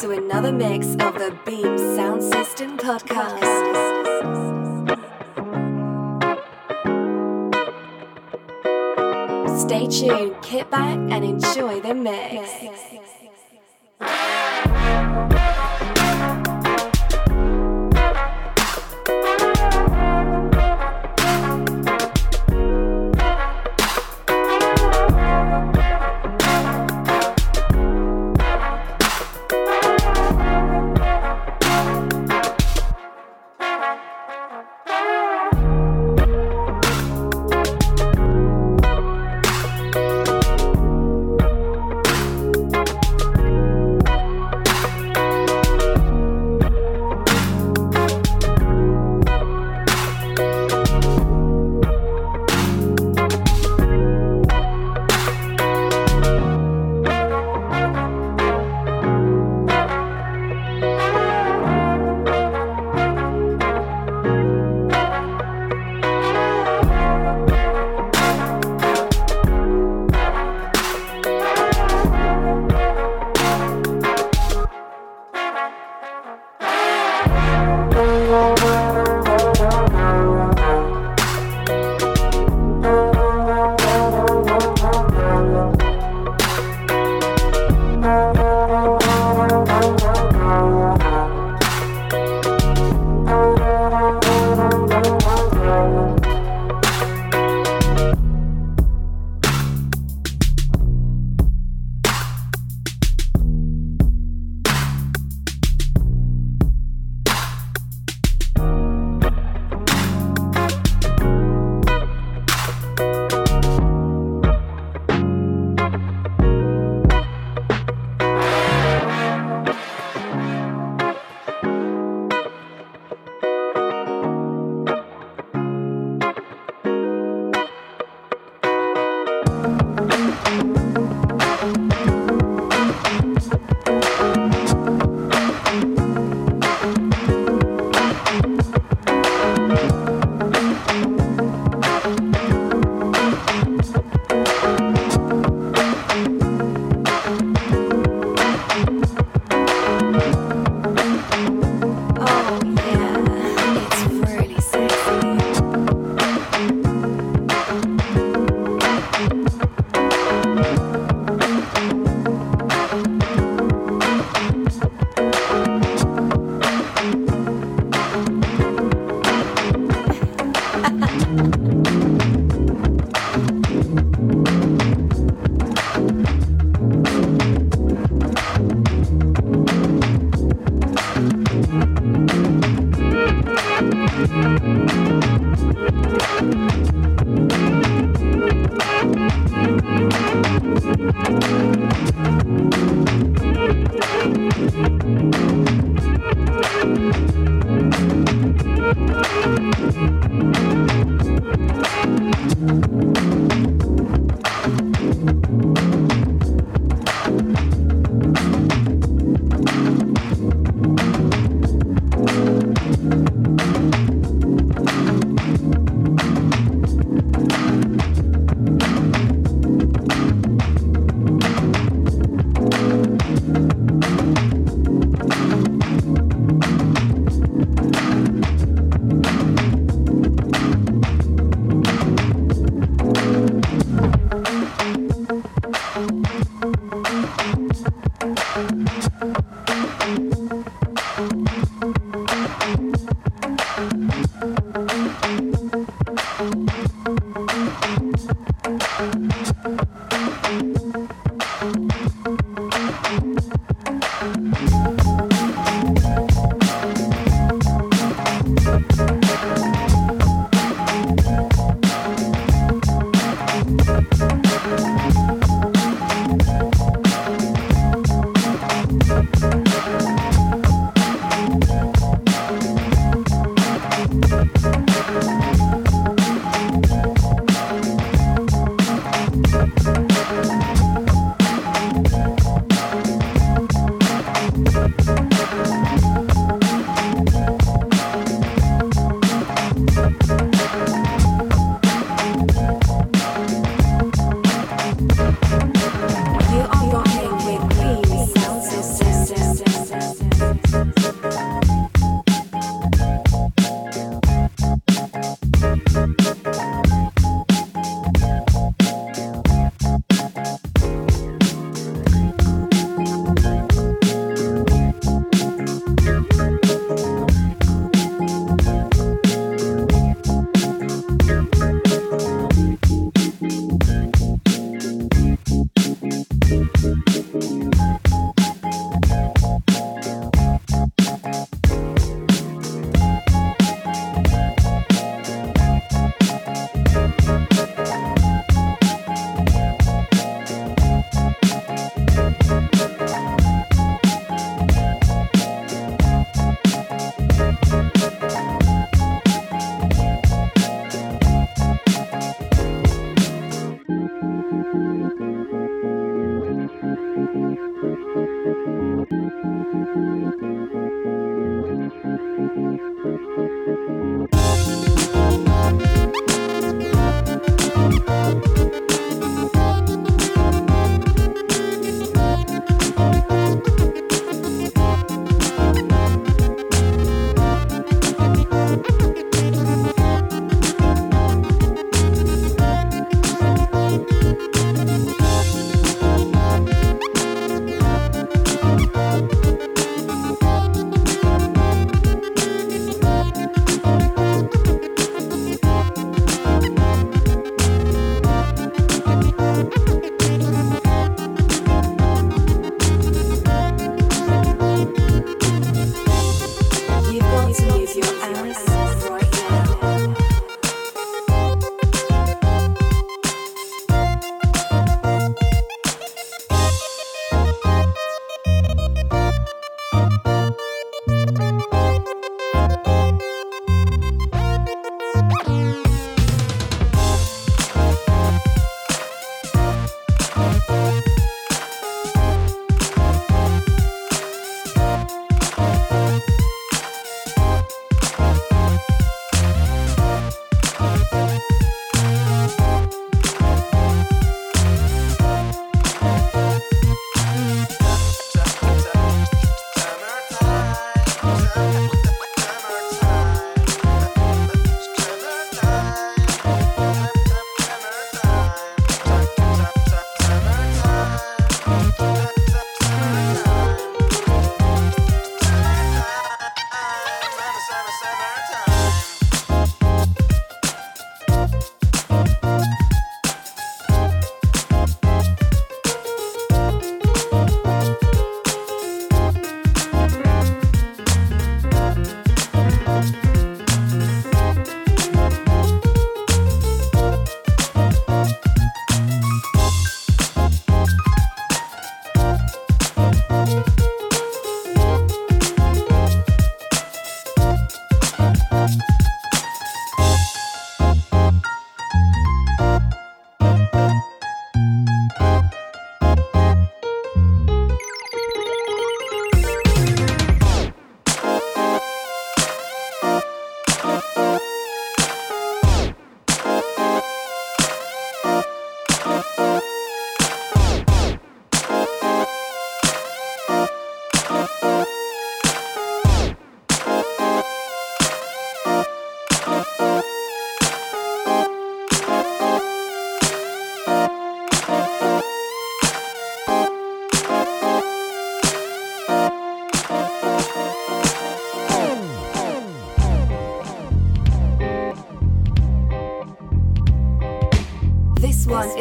To another mix of the Beam Sound System podcast. Stay tuned, kick back, and enjoy the mix.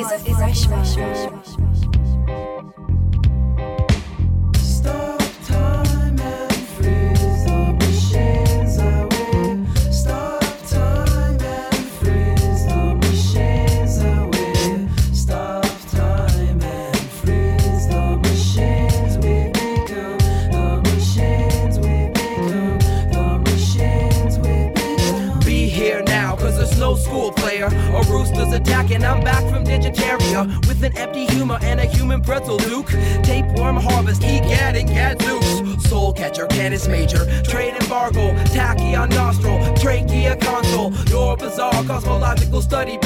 is a freshman.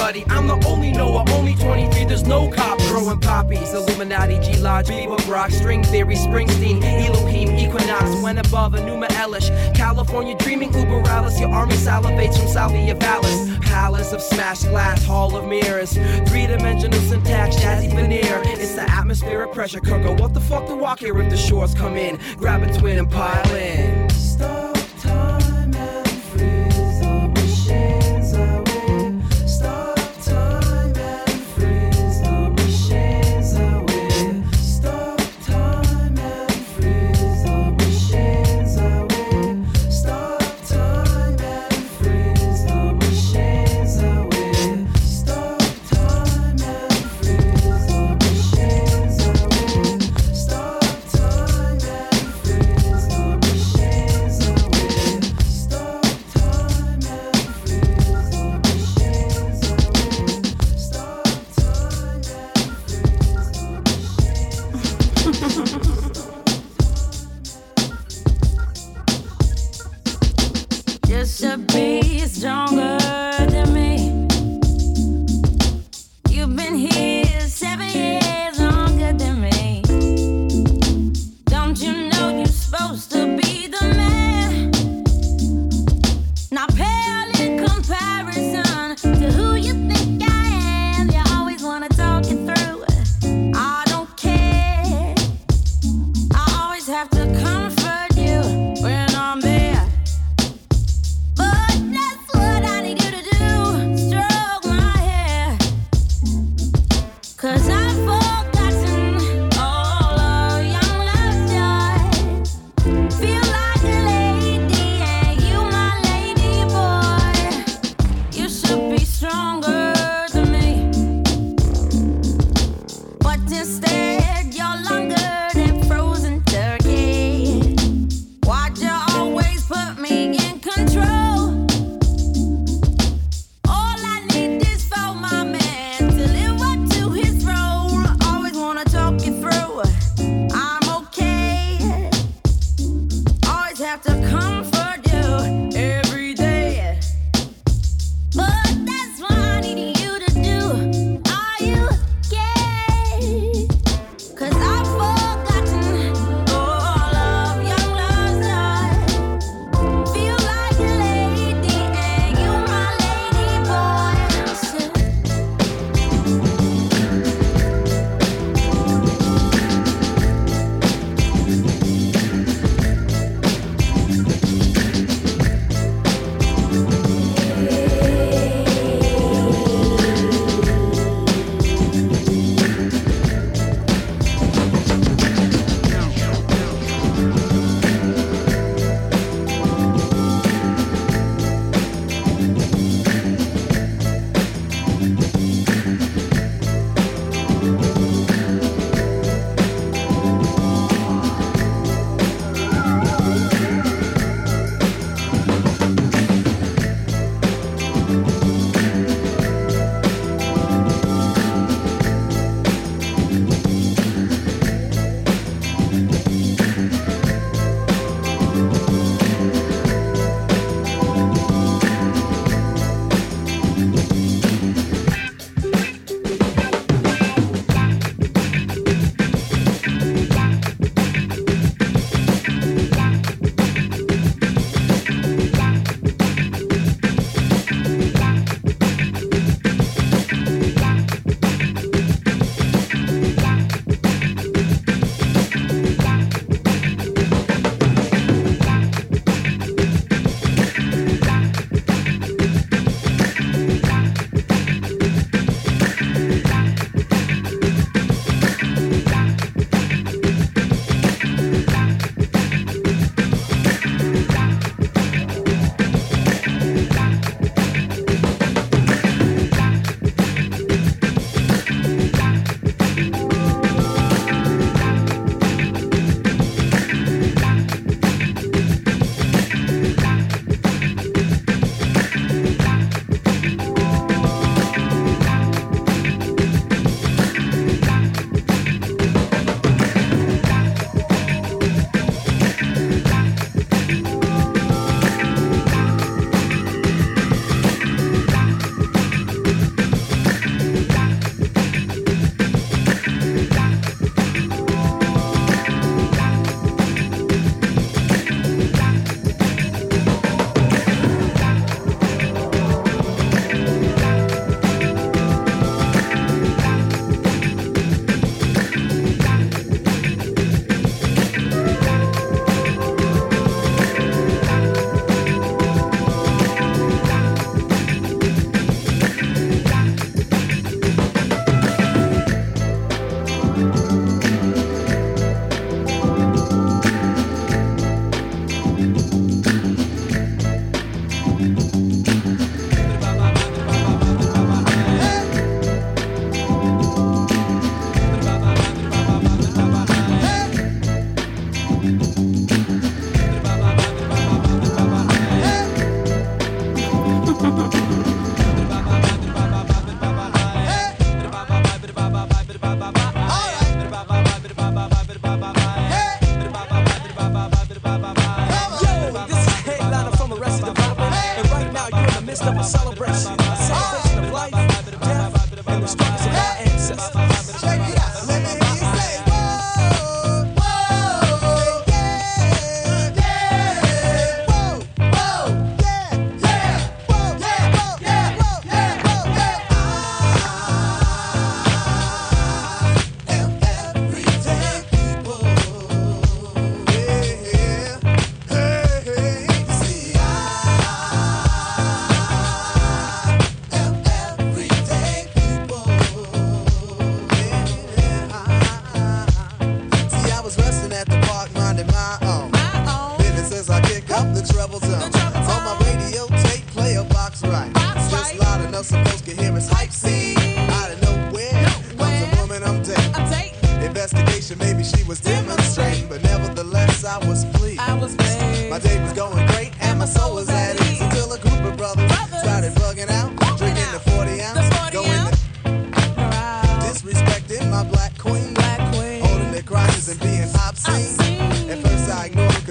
buddy. I'm the only Noah, only 23. There's no cop growing poppies. Illuminati, G Lodge, Bieber, Brock, String Theory, Springsteen, Elohim, Equinox. Went above, Enuma Elish. California dreaming, Über Alles. Your army salivates from Salvia Vallis. Palace of smashed glass, hall of mirrors. Three dimensional syntax, jazzy veneer. It's the atmospheric pressure cooker. What the fuck to walk here if the shores come in? Grab a twin and pile in. Stop.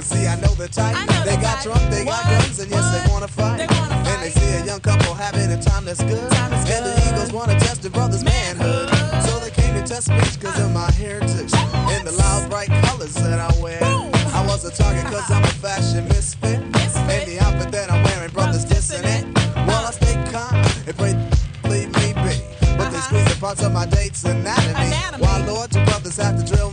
Cause see I know the type. Know they the got type. drunk, they got What? guns, and yes, they wanna fight. They wanna And they see a young couple having a time that's good. Time and the good. Eagles wanna test the brother's manhood. Manhood. So they came to test me cause of my heritage. And the loud bright colors that I wear. Boom. I was a target cause I'm a fashion misfit. Misfit. And the outfit that I'm wearing, brothers dissing it. While I stay calm and pray leave me be. But they Uh-huh. squeeze the parts of my date's anatomy. Anatomy. While Lord, two brothers have to drill me. Drill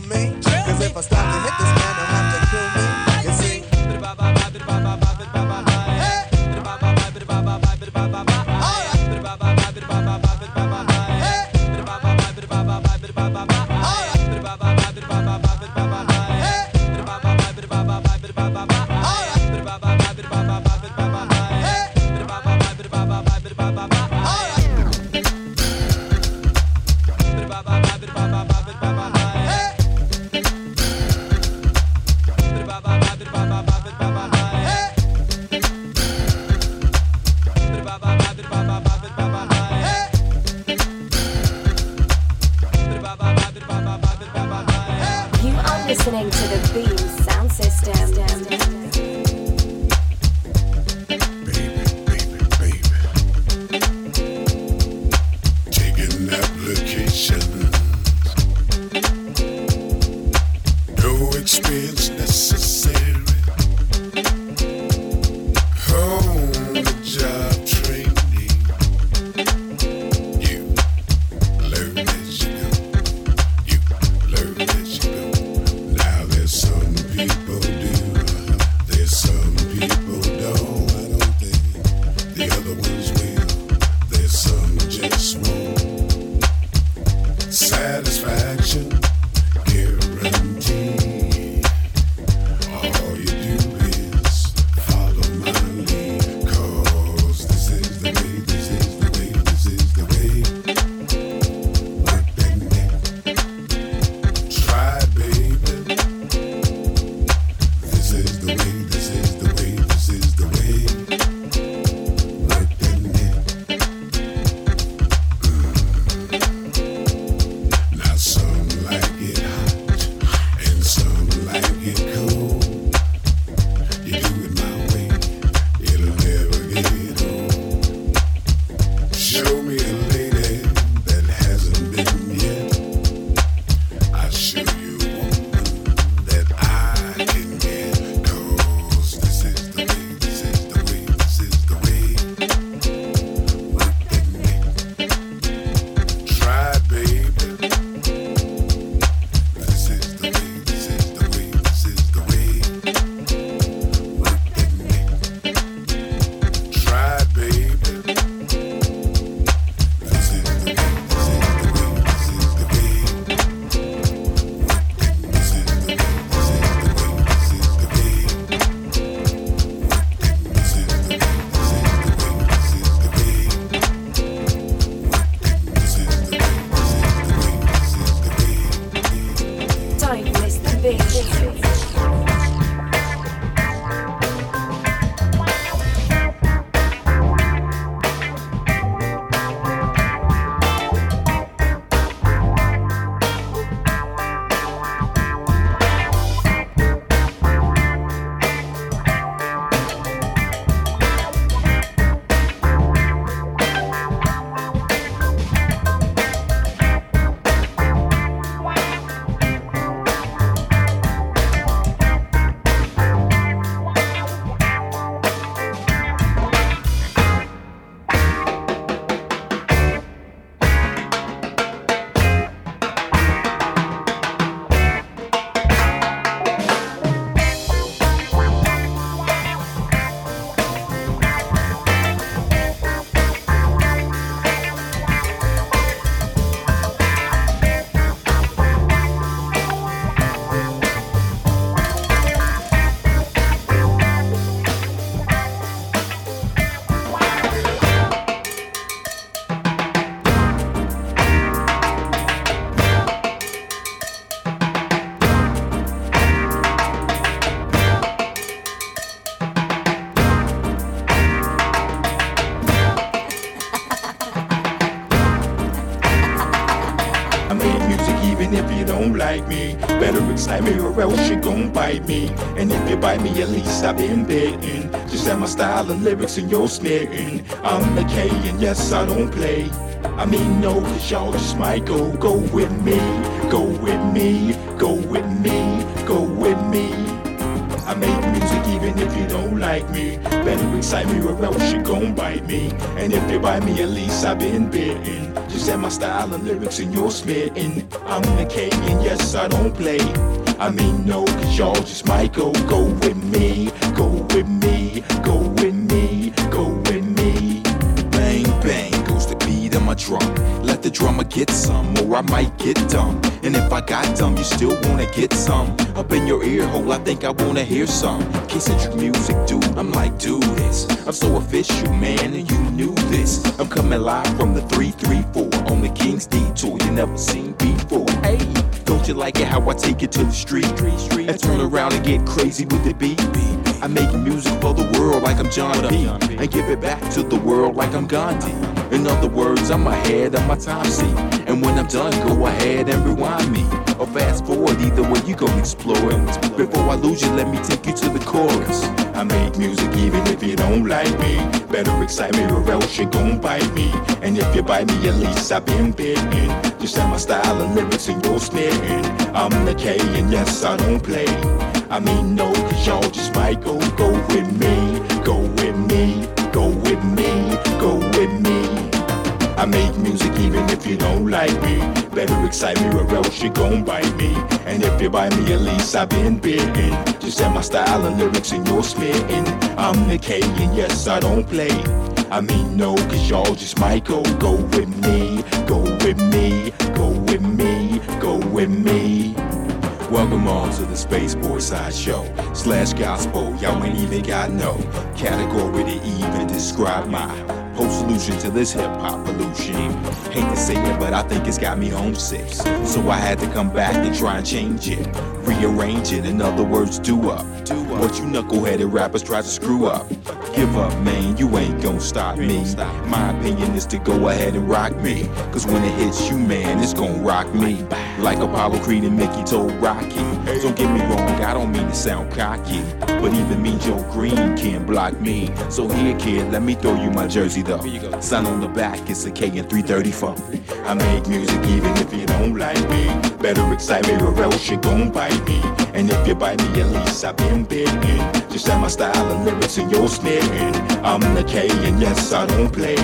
excite me or else you gon' bite me. And if you bite me, at least I've been bitten. Just have my style and lyrics and you're smitten. I'm the K and yes, I don't play. I mean, no, cause y'all just might go, go with me, go with me, go with me, go with me. I make music even if you don't like me. Better excite me or else you gon' bite me. And if you bite me, at least I've been bitten. Just have my style and lyrics and you're smitten. I'm the king and yes, I don't play. I mean, no, cause y'all just might go, go with me, go with me, go with me, drum. Let the drummer get some, or I might get dumb. And if I got dumb, you still wanna get some. Up in your ear hole, I think I wanna hear some. K-centric music, dude. I'm like, do this. I'm so official, man, and you knew this. I'm coming live from the 334 on the King's Detour you never seen before. Hey, don't you like it how I take it to the street? And turn around and get crazy with the beat. I make music for the world like I'm John B. And give it back to the world like I'm Gandhi. In other words, I'm ahead of my time, see. And when I'm done, go ahead and rewind me. Or fast forward, either way you gon' explore it. Before I lose you, let me take you to the chorus. I make music even if you don't like me. Better excite me or else you gon' bite me. And if you bite me, at least I've been bitten. Just have my style and lyrics and you're. I'm the K and yes, I don't play. I mean, no, cause y'all just might go, go with me, go with me, go with me, go with me. I make music even if you don't like me. Better excite me or else you gon' bite me. And if you bite me, at least I've been bitten. Just have my style and lyrics and you're smitten. I'm the K and yes, I don't play. I mean, no, cause y'all just might go, go with me, go with me, go with me, go with me. Welcome on to the Space Boy Side Show slash Gospel. Y'all ain't even got no category to even describe my whole solution to this hip hop pollution. Hate to say it, but I think it's got me homesick. So I had to come back and try and change it, rearrange it. In other words, do up. What you knuckleheaded rappers try to screw up. Give up, man, you ain't gonna stop me. My opinion is to go ahead and rock me. Cause when it hits you, man, it's gonna rock me. Like Apollo Creed and Mickey told Rocky. Don't get me wrong, I don't mean to sound cocky. But even me, Joe Greene, can't block me. So here, kid, let me throw you my jersey though. Sign on the back, it's a K and 334. I make music even if you don't like me. Better excite me or else you gon' bite me. And if you bite me, at least I've been bitten. Just have my style and lyrics and you're smitten. I'm the K and yes, I don't play.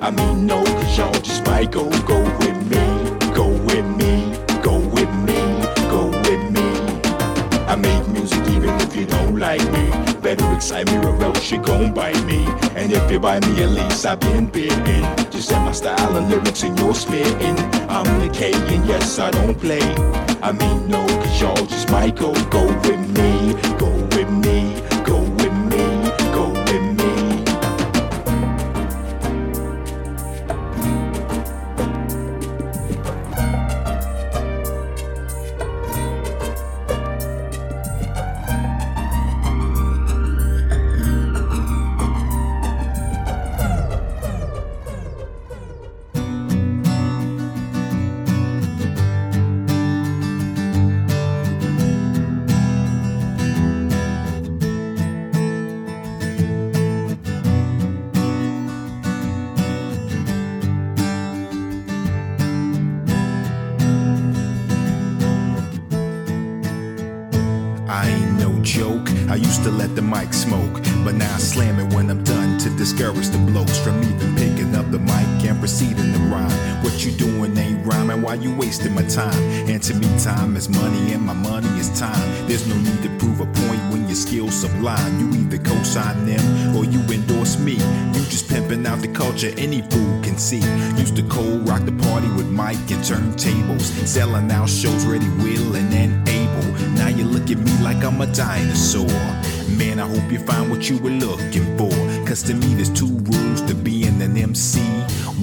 I mean, no, cause y'all just might go, go with me. Go with me, go with me, go with me. I make music even if you don't like me. Better excite me or else you gon' bite me. And if you bite me, at least I've been bitten. Just have my style and lyrics and you're smitten. I'm the K and yes, I don't play. I mean, no, cause y'all just might go, go with me, go with me, why you wasting my time? And to me, time is money, and my money is time. There's no need to prove a point when your skills sublime. You either co-sign them or you endorse me. You just pimping out the culture any fool can see. Used to cold rock the party with mic and turntables, selling out shows ready, willing and able. Now you look at me like I'm a dinosaur. Man, I hope you find what you were looking for. Cause to me, there's two rules to being an MC.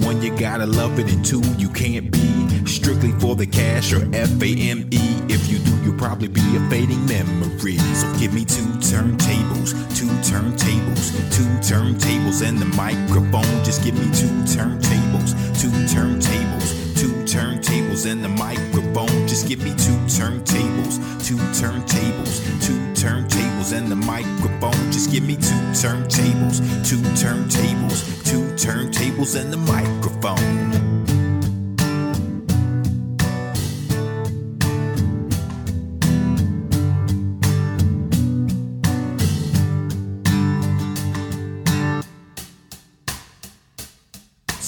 One, you gotta love it, and two, you can't be strictly for the cash or F A M E. If you do, you'll probably be a fading memory. So give me two turntables, two turntables, two turntables, and the microphone. Just give me two turntables, two turntables, two turntables, and the microphone. Just give me two turntables, two turntables, two turntables, and the microphone. Just give me two turntables, two turntables, two turntables, and the microphone.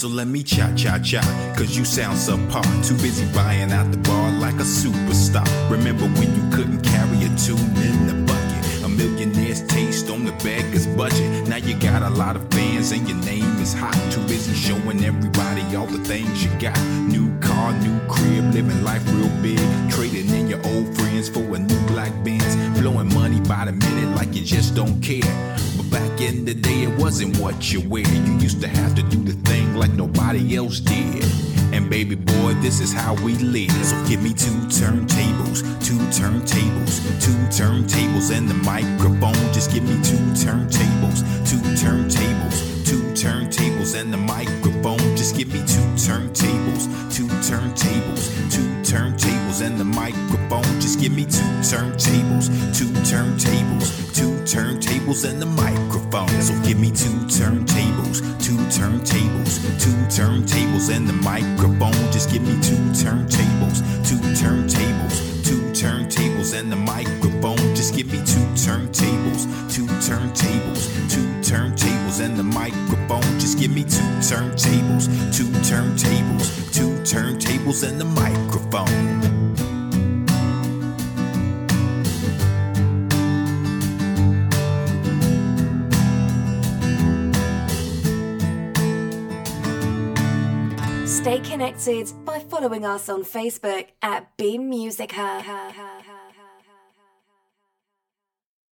So let me cha cha cha, cause you sound subpar. Too busy buying out the bar like a superstar. Remember when you couldn't carry a tune in the bucket? A millionaire's taste on the beggar's budget. Now you got a lot of fans and your name is hot. Too busy showing everybody all the things you got. New car, new crib, living life real big. Trading in your old friends for a new black Benz. Blowing money by the minute like you just don't care. Back in the day, it wasn't what you wear. You used to have to do the thing like nobody else did. And baby boy, this is how we live. So give me two turntables, two turntables, two turntables, and the microphone. Just give me two turntables, two turntables, two turntables, and the microphone. Just give me two turntables, two turntables, two turntables, and the microphone. Just give me two turntables, two turntables, two turntables, and the microphone. So give me two turntables, two turntables, two turntables, and the microphone. Just give me two turntables, two turntables, two turntables, and the microphone. Just give me two turntables, two turntables, two turntables, and the microphone. Just give me two turntables, two turntables, two turntables, and the microphone. Stay connected by following us on Facebook at Beam Music Hub.